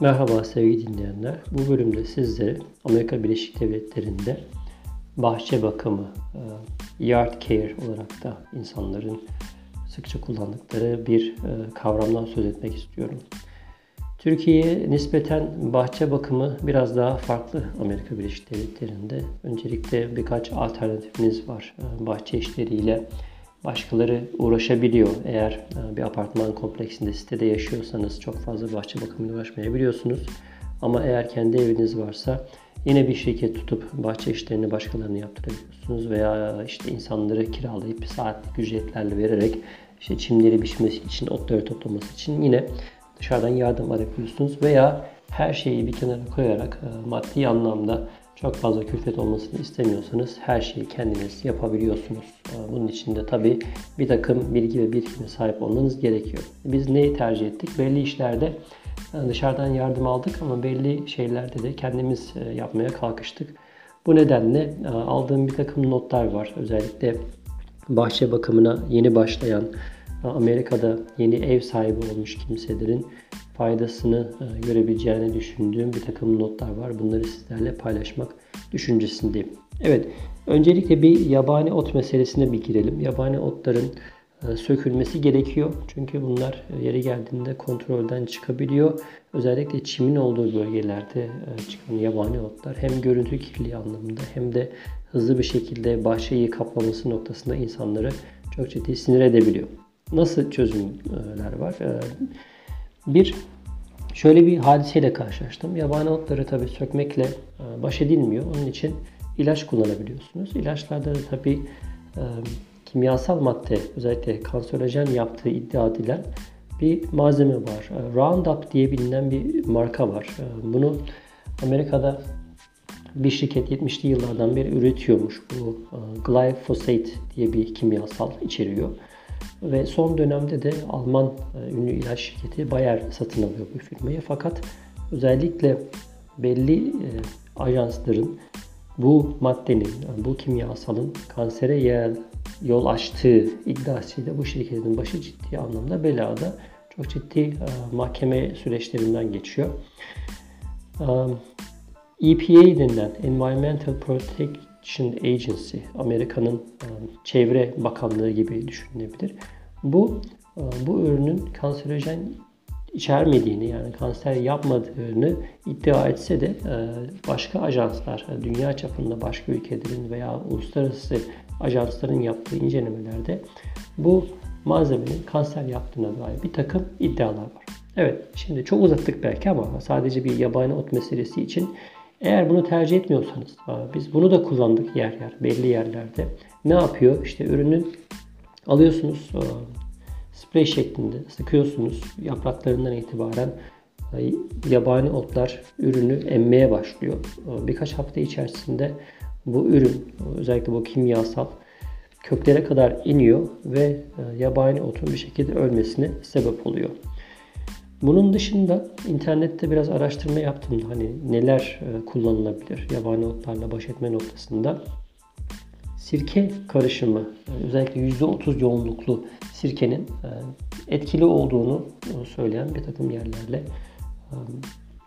Merhaba sevgili dinleyenler. Bu bölümde sizlere Amerika Birleşik Devletleri'nde bahçe bakımı, e, yard care olarak da insanların sıkça kullandıkları bir e, kavramdan söz etmek istiyorum. Türkiye'ye nispeten bahçe bakımı biraz daha farklı Amerika Birleşik Devletleri'nde. Öncelikle birkaç alternatifimiz var e, bahçe işleriyle başkaları uğraşabiliyor. Eğer e, bir apartman kompleksinde sitede yaşıyorsanız çok fazla bahçe bakımıyla uğraşmayabiliyorsunuz. Ama eğer kendi eviniz varsa yine bir şirket tutup bahçe işlerini başkalarına yaptırabiliyorsunuz veya işte insanları kiralayıp saatlik ücretlerle vererek işte çimleri biçmesi için, otları toplaması için yine dışarıdan yardım arayabiliyorsunuz veya her şeyi bir kenara koyarak e, maddi anlamda çok fazla külfet olmasını istemiyorsanız her şeyi kendiniz yapabiliyorsunuz. Ee, bunun için de tabii bir takım bilgi ve birikime sahip olmanız gerekiyor. Biz neyi tercih ettik? Belli işlerde e, dışarıdan yardım aldık ama belli şeylerde de kendimiz e, yapmaya kalkıştık. Bu nedenle e, aldığım bir takım notlar var. Özellikle bahçe bakımına yeni başlayan, Amerika'da yeni ev sahibi olmuş kimselerin faydasını e, görebileceğini düşündüğüm bir takım notlar var. Bunları sizlerle paylaşmak düşüncesindeyim. Evet, öncelikle bir yabani ot meselesine bir girelim. Yabani otların e, sökülmesi gerekiyor. Çünkü bunlar e, yeri geldiğinde kontrolden çıkabiliyor. Özellikle çimin olduğu bölgelerde çıkan yabani otlar hem görüntü kirliliği anlamında hem de hızlı bir şekilde bahçeyi kaplaması noktasında insanları çok ciddi sinir edebiliyor. Nasıl çözümler var? Bir, şöyle bir hadiseyle karşılaştım. Yabani otları tabi sökmekle e, baş edilmiyor. Onun için ilaç kullanabiliyorsunuz. İlaçlarda da tabi e, kimyasal madde özellikle kanserojen yaptığı iddia edilen bir malzeme var. E, Roundup diye bilinen bir marka var. Bunu Amerika'da bir şirket 70'li yıllardan beri üretiyormuş. Bu glyphosate diye bir kimyasal içeriyor. Ve son dönemde de Alman e, ünlü ilaç şirketi Bayer satın alıyor bu firmayı. Fakat özellikle belli e, ajansların bu maddenin, bu kimyasalın kansere yol açtığı iddiasıyla bu şirketin başı ciddi anlamda belada. Çok ciddi e, mahkeme süreçlerinden geçiyor. EPA denilen Environmental Protection Agency, Amerika'nın çevre bakanlığı gibi düşünülebilir. Bu bu ürünün kanserojen içermediğini yani kanser yapmadığını iddia etse de başka ajanslar, dünya çapında başka ülkelerin veya uluslararası ajansların yaptığı incelemelerde bu malzemenin kanser yaptığına dair bir takım iddialar var. Evet, şimdi çok uzattık belki ama sadece bir yabani ot meselesi için eğer bunu tercih etmiyorsanız, biz bunu da kullandık yer yer, belli yerlerde. Ne yapıyor? İşte ürünün alıyorsunuz sprey şeklinde sıkıyorsunuz. Yapraklarından itibaren yabani otlar ürünü emmeye başlıyor. Birkaç hafta içerisinde bu ürün özellikle bu kimyasal köklere kadar iniyor ve yabani otun bir şekilde ölmesine sebep oluyor. Bunun dışında internette biraz araştırma yaptım. Hani neler kullanılabilir yabani otlarla baş etme noktasında sirke karışımı özellikle %30 yoğunluklu sirkenin e, etkili olduğunu e, söyleyen bir takım yerlerle e,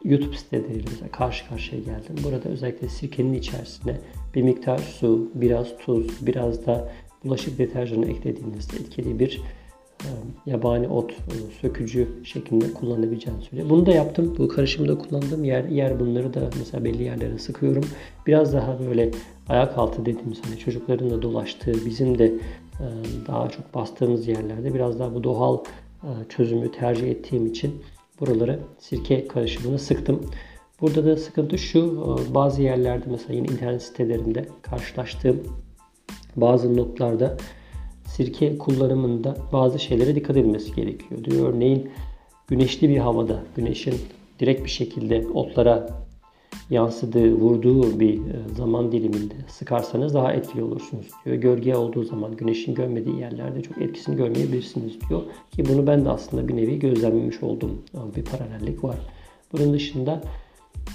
YouTube siteleriyle karşı karşıya geldim. Burada özellikle sirkenin içerisine bir miktar su, biraz tuz, biraz da bulaşık deterjanı eklediğinizde etkili bir yabani ot sökücü şeklinde kullanabileceğini söylüyor. Bunu da yaptım. Bu karışımda kullandığım yer, yer bunları da mesela belli yerlere sıkıyorum. Biraz daha böyle ayak altı dediğimiz hani çocukların da dolaştığı, bizim de e, daha çok bastığımız yerlerde biraz daha bu doğal e, çözümü tercih ettiğim için buraları sirke karışımını sıktım. Burada da sıkıntı şu, e, bazı yerlerde mesela yine internet sitelerinde karşılaştığım bazı notlarda sirke kullanımında bazı şeylere dikkat edilmesi gerekiyor diyor. Örneğin güneşli bir havada, güneşin direkt bir şekilde otlara yansıdığı, vurduğu bir e, zaman diliminde sıkarsanız daha etkili olursunuz diyor. Gölge olduğu zaman güneşin görmediği yerlerde çok etkisini görmeyebilirsiniz diyor. Ki bunu ben de aslında bir nevi gözlemlemiş oldum. Bir paralellik var. Bunun dışında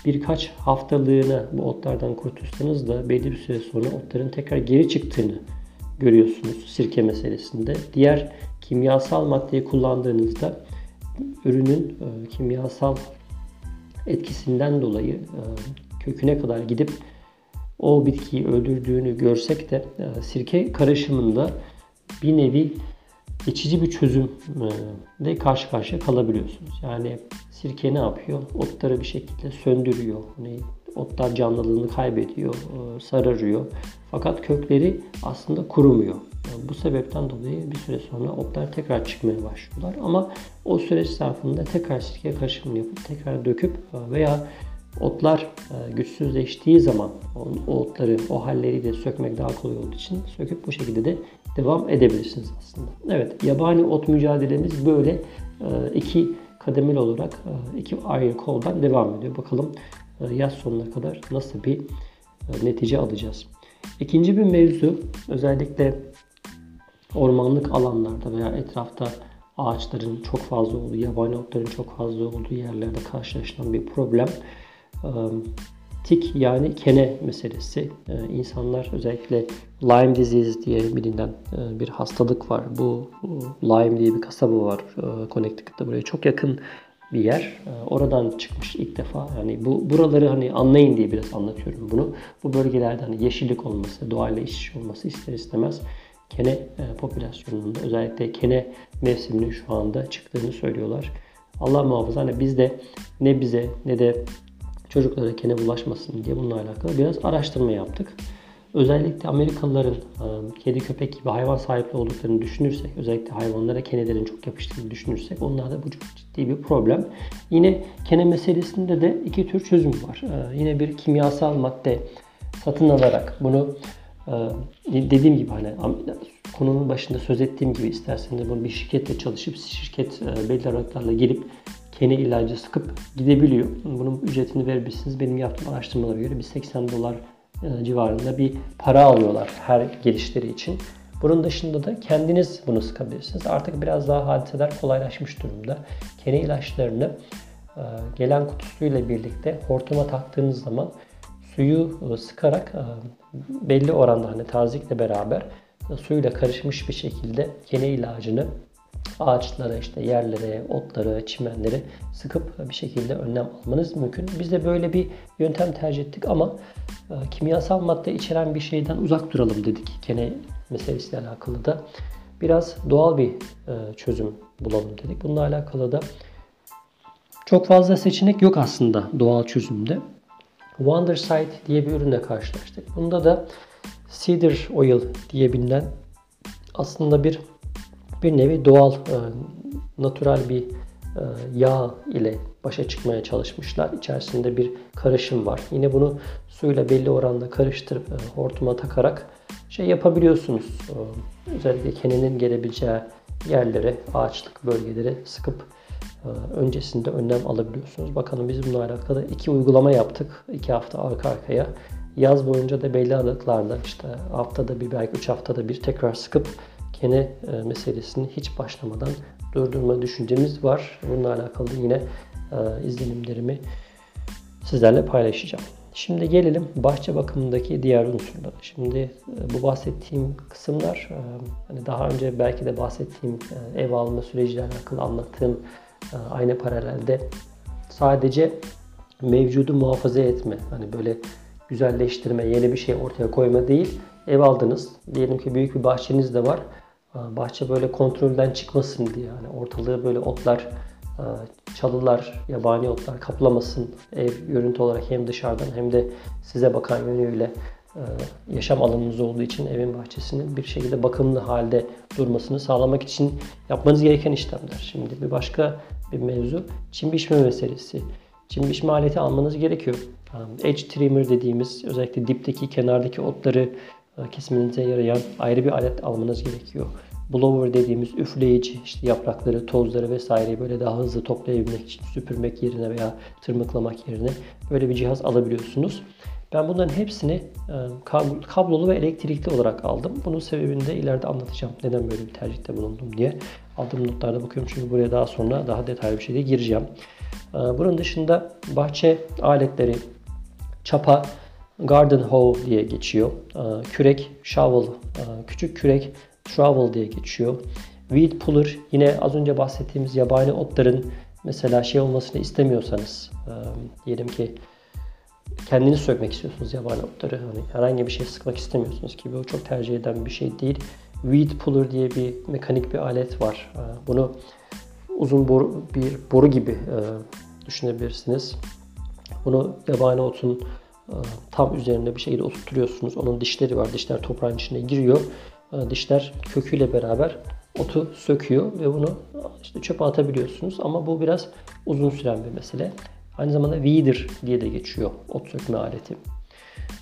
birkaç haftalığına bu otlardan kurtulsanız da belli bir süre sonra otların tekrar geri çıktığını görüyorsunuz sirke meselesinde. Diğer kimyasal maddeyi kullandığınızda ürünün e, kimyasal etkisinden dolayı e, köküne kadar gidip o bitkiyi öldürdüğünü görsek de e, sirke karışımında bir nevi geçici bir çözümle karşı karşıya kalabiliyorsunuz. Yani sirke ne yapıyor? Otları bir şekilde söndürüyor. Hani otlar canlılığını kaybediyor, e, sararıyor. Fakat kökleri aslında kurumuyor. Yani bu sebepten dolayı bir süre sonra otlar tekrar çıkmaya başlıyorlar. Ama o süreç zarfında tekrar sirke karışımını yapıp tekrar döküp e, veya otlar e, güçsüzleştiği zaman o otları o halleriyle sökmek daha kolay olduğu için söküp bu şekilde de devam edebilirsiniz aslında. Evet, yabani ot mücadelemiz böyle iki kademeli olarak iki ayrı koldan devam ediyor. Bakalım yaz sonuna kadar nasıl bir netice alacağız. İkinci bir mevzu özellikle ormanlık alanlarda veya etrafta ağaçların çok fazla olduğu, yabani otların çok fazla olduğu yerlerde karşılaşılan bir problem. Tik yani kene meselesi. İnsanlar özellikle Lyme disease diye bilinen bir hastalık var. Bu Lyme diye bir kasaba var Connecticut'ta buraya çok yakın bir yer. Ee, oradan çıkmış ilk defa. Yani bu buraları hani anlayın diye biraz anlatıyorum bunu. Bu bölgelerde hani yeşillik olması, doğayla iç olması ister istemez kene e, popülasyonunda özellikle kene mevsiminin şu anda çıktığını söylüyorlar. Allah muhafaza hani biz de ne bize ne de çocuklara kene bulaşmasın diye bununla alakalı biraz araştırma yaptık. Özellikle Amerikalıların e, kedi köpek gibi hayvan sahipli olduklarını düşünürsek, özellikle hayvanlara kenelerin çok yapıştığını düşünürsek onlarda bu çok ciddi bir problem. Yine kene meselesinde de iki tür çözüm var. Yine bir kimyasal madde satın alarak bunu e, dediğim gibi hani konunun başında söz ettiğim gibi isterseniz bunu bir şirketle çalışıp şirket belli aralıklarla gelip kene ilacı sıkıp gidebiliyor. Bunun ücretini verebilirsiniz. Benim yaptığım araştırmalara göre bir 80 dolar civarında bir para alıyorlar her gelişleri için. Bunun dışında da kendiniz bunu sıkabilirsiniz. Artık biraz daha hadiseler kolaylaşmış durumda. Kene ilaçlarını e, gelen kutusuyla birlikte hortuma taktığınız zaman suyu e, sıkarak belli oranda hani tazikle beraber suyla karışmış bir şekilde kene ilacını ağaçlara, işte yerlere, otlara, çimenlere sıkıp bir şekilde önlem almanız mümkün. Biz de böyle bir yöntem tercih ettik ama e, kimyasal madde içeren bir şeyden uzak duralım dedik. Kene meselesiyle alakalı da biraz doğal bir e, çözüm bulalım dedik. Bununla alakalı da çok fazla seçenek yok aslında doğal çözümde. Wondersight diye bir ürünle karşılaştık. Bunda da cedar oil diye bilinen aslında bir bir nevi doğal, e, natural bir e, yağ ile başa çıkmaya çalışmışlar. İçerisinde bir karışım var. Yine bunu suyla belli oranda karıştırıp e, hortuma takarak şey yapabiliyorsunuz. Özellikle kenenin gelebileceği yerlere, ağaçlık bölgelere sıkıp öncesinde önlem alabiliyorsunuz. Bakalım biz bununla alakalı iki uygulama yaptık. iki hafta arka arkaya. Yaz boyunca da belli aralıklarla işte haftada bir belki üç haftada bir tekrar sıkıp kene e, meselesini hiç başlamadan durdurma düşüncemiz var. Bununla alakalı yine e, izlenimlerimi sizlerle paylaşacağım. Şimdi gelelim bahçe bakımındaki diğer unsurlara. Şimdi e, bu bahsettiğim kısımlar hani daha önce belki de bahsettiğim ev alma süreciyle alakalı anlattığım aynı paralelde sadece mevcudu muhafaza etme, hani böyle güzelleştirme, yeni bir şey ortaya koyma değil. Ev aldınız. Diyelim ki büyük bir bahçeniz de var. Bahçe böyle kontrolden çıkmasın diye yani ortalığı böyle otlar, çalılar, yabani otlar kaplamasın. Ev görüntü olarak hem dışarıdan hem de size bakan yönüyle yaşam alanınız olduğu için evin bahçesinin bir şekilde bakımlı halde durmasını sağlamak için yapmanız gereken işlemler. Şimdi bir başka bir mevzu çim biçme meselesi. Çim biçme aleti almanız gerekiyor. Edge trimmer dediğimiz özellikle dipteki kenardaki otları kesmenize yarayan ayrı bir alet almanız gerekiyor. Blower dediğimiz üfleyici işte yaprakları, tozları vesaireyi böyle daha hızlı toplayabilmek için süpürmek yerine veya tırmıklamak yerine böyle bir cihaz alabiliyorsunuz. Ben bunların hepsini e, kablolu ve elektrikli olarak aldım. Bunun sebebini de ileride anlatacağım. Neden böyle bir tercihte bulundum diye. Aldığım notlarda bakıyorum çünkü buraya daha sonra daha detaylı bir şekilde gireceğim. E, bunun dışında bahçe aletleri, çapa, garden hoe diye geçiyor. E, kürek, shovel, küçük kürek, shovel diye geçiyor. Weed puller yine az önce bahsettiğimiz yabani otların mesela şey olmasını istemiyorsanız e, diyelim ki kendiniz sökmek istiyorsunuz yabani otları. Hani herhangi bir şey sıkmak istemiyorsunuz ki bu çok tercih eden bir şey değil. Weed puller diye bir mekanik bir alet var. E, bunu uzun boru, bir boru gibi e, düşünebilirsiniz. Bunu yabani otun e, tam üzerine bir şekilde oturtuyorsunuz. Onun dişleri var. Dişler toprağın içine giriyor. E, dişler köküyle beraber otu söküyor ve bunu işte çöpe atabiliyorsunuz. Ama bu biraz uzun süren bir mesele. Aynı zamanda weeder diye de geçiyor ot sökme aleti.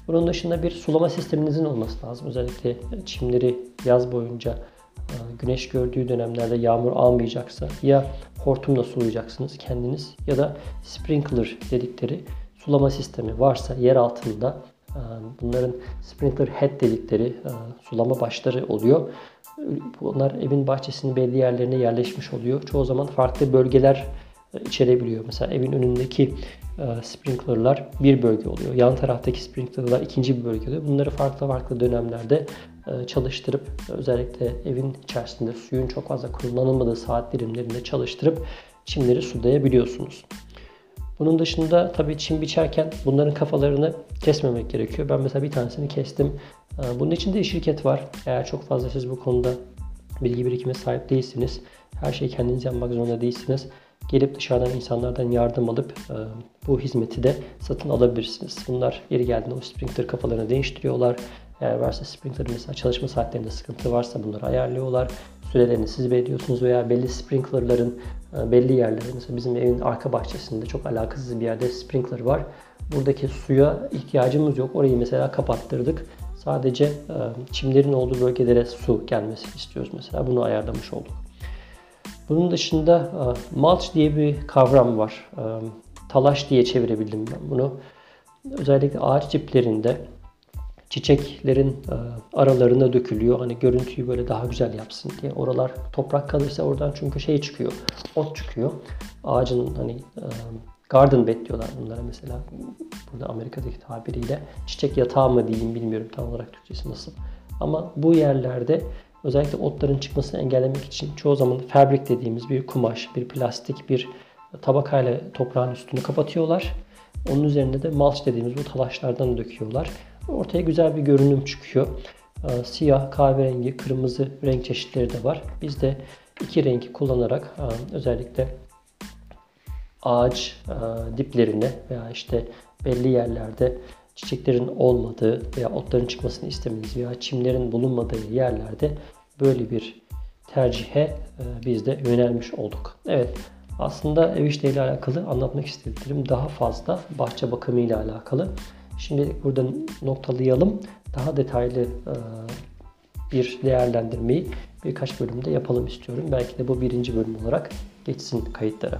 Bunun dışında bir sulama sisteminizin olması lazım. Özellikle çimleri yaz boyunca e, güneş gördüğü dönemlerde yağmur almayacaksa ya hortumla sulayacaksınız kendiniz ya da sprinkler dedikleri sulama sistemi varsa yer altında e, bunların sprinkler head dedikleri e, sulama başları oluyor. Bunlar evin bahçesinin belli yerlerine yerleşmiş oluyor. Çoğu zaman farklı bölgeler içerebiliyor. Mesela evin önündeki sprinklerlar bir bölge oluyor. Yan taraftaki sprinklerlar ikinci bir bölge oluyor. Bunları farklı farklı dönemlerde çalıştırıp özellikle evin içerisinde suyun çok fazla kullanılmadığı saat dilimlerinde çalıştırıp çimleri sulayabiliyorsunuz. Bunun dışında tabii çim biçerken bunların kafalarını kesmemek gerekiyor. Ben mesela bir tanesini kestim. Bunun için de şirket var. Eğer çok fazla siz bu konuda bilgi birikime sahip değilsiniz, her şeyi kendiniz yapmak zorunda değilsiniz. Gelip dışarıdan insanlardan yardım alıp bu hizmeti de satın alabilirsiniz. Bunlar yeri geldiğinde o sprinkler kafalarını değiştiriyorlar. Eğer varsa sprinkler mesela çalışma saatlerinde sıkıntı varsa bunları ayarlıyorlar. Sürelerini siz belirliyorsunuz veya belli sprinklerların e, belli yerleri mesela bizim evin arka bahçesinde çok alakasız bir yerde sprinkler var. Buradaki suya ihtiyacımız yok. Orayı mesela kapattırdık. Sadece e, çimlerin olduğu bölgelere su gelmesini istiyoruz mesela. Bunu ayarlamış olduk. Bunun dışında e, mulch diye bir kavram var. Talaş diye çevirebildim ben bunu. Özellikle ağaç diplerinde çiçeklerin e, aralarına dökülüyor. Hani görüntüyü böyle daha güzel yapsın diye. Oralar toprak kalırsa oradan çünkü şey çıkıyor. Ot çıkıyor. Ağacın hani e, garden bed diyorlar bunlara mesela. Burada Amerika'daki tabiriyle. Çiçek yatağı mı diyeyim bilmiyorum tam olarak Türkçesi nasıl. Ama bu yerlerde özellikle otların çıkmasını engellemek için çoğu zaman fabrik dediğimiz bir kumaş, bir plastik, bir tabakayla toprağın üstünü kapatıyorlar. Onun üzerinde de mulch dediğimiz bu talaşlardan döküyorlar. Ortaya güzel bir görünüm çıkıyor. Ee, siyah, kahverengi, kırmızı renk çeşitleri de var. Biz de iki rengi kullanarak e, özellikle ağaç e, diplerine veya işte belli yerlerde çiçeklerin olmadığı veya otların çıkmasını istemediğimiz veya çimlerin bulunmadığı yerlerde böyle bir tercihe e, biz de yönelmiş olduk. Evet aslında ev işleriyle alakalı anlatmak istediklerim daha fazla bahçe bakımı ile alakalı. Şimdi burada noktalayalım. Daha detaylı e, bir değerlendirmeyi birkaç bölümde yapalım istiyorum. Belki de bu birinci bölüm olarak geçsin kayıtlara.